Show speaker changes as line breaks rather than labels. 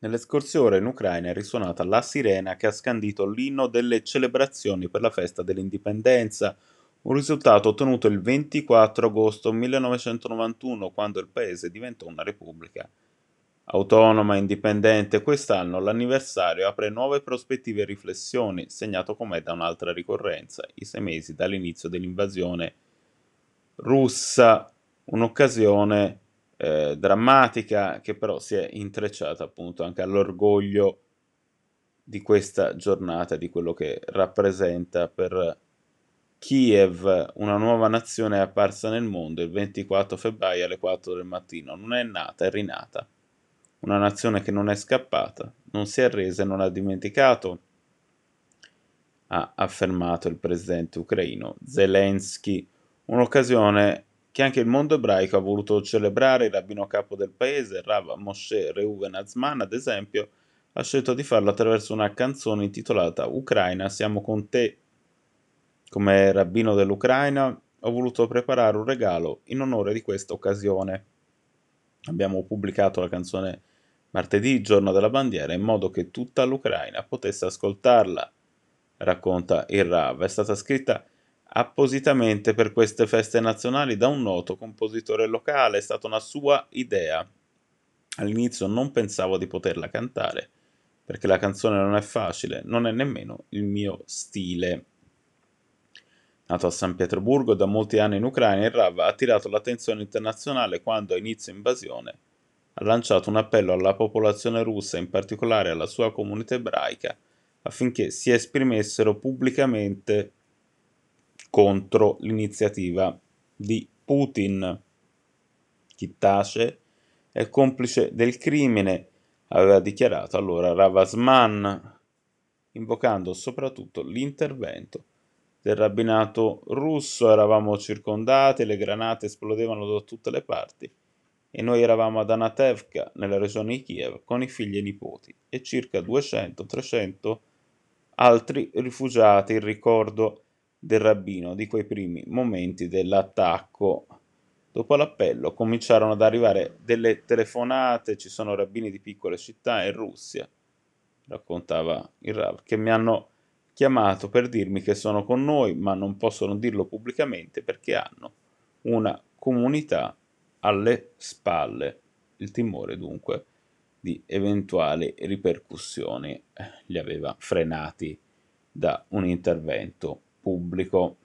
Nelle scorse ore in Ucraina è risuonata la sirena che ha scandito l'inno delle celebrazioni per la festa dell'indipendenza, un risultato ottenuto il 24 agosto 1991 quando il paese diventò una repubblica. Autonoma e indipendente, quest'anno l'anniversario apre nuove prospettive e riflessioni, segnato com'è da un'altra ricorrenza, i sei mesi dall'inizio dell'invasione russa, un'occasione eh, drammatica che però si è intrecciata appunto anche all'orgoglio di questa giornata, di quello che rappresenta per Kiev, una nuova nazione apparsa nel mondo il 24 febbraio alle 4 del mattino. Non è nata, è rinata. Una nazione che non è scappata, non si è arresa e non ha dimenticato, ha affermato il presidente ucraino Zelensky. Un'occasione che anche il mondo ebraico ha voluto celebrare, il rabbino capo del paese, Rav Moshe Reuven Azman, ad esempio, ha scelto di farlo attraverso una canzone intitolata Ucraina, siamo con te. Come rabbino dell'Ucraina ho voluto preparare un regalo in onore di questa occasione. Abbiamo pubblicato la canzone martedì, giorno della bandiera, in modo che tutta l'Ucraina potesse ascoltarla, racconta il Rav. È stata scritta appositamente per queste feste nazionali da un noto compositore locale, è stata una sua idea. All'inizio non pensavo di poterla cantare, perché la canzone non è facile, non è nemmeno il mio stile. Nato a San Pietroburgo da molti anni in Ucraina, il Rav ha attirato l'attenzione internazionale quando a inizio invasione ha lanciato un appello alla popolazione russa, in particolare alla sua comunità ebraica, affinché si esprimessero pubblicamente contro l'iniziativa di Putin. Chi tace è complice del crimine, aveva dichiarato allora Ravasman, invocando soprattutto l'intervento del rabbinato russo. Eravamo circondati, le granate esplodevano da tutte le parti e noi eravamo ad Anatevka, nella regione di Kiev, con i figli e i nipoti e circa 200-300 altri rifugiati in ricordo del rabbino di quei primi momenti dell'attacco. Dopo l'appello cominciarono ad arrivare delle telefonate, ci sono rabbini di piccole città in Russia, raccontava il Rav, che mi hanno chiamato per dirmi che sono con noi, ma non possono dirlo pubblicamente perché hanno una comunità alle spalle. Il timore dunque di eventuali ripercussioni eh, li aveva frenati da un intervento pubblico.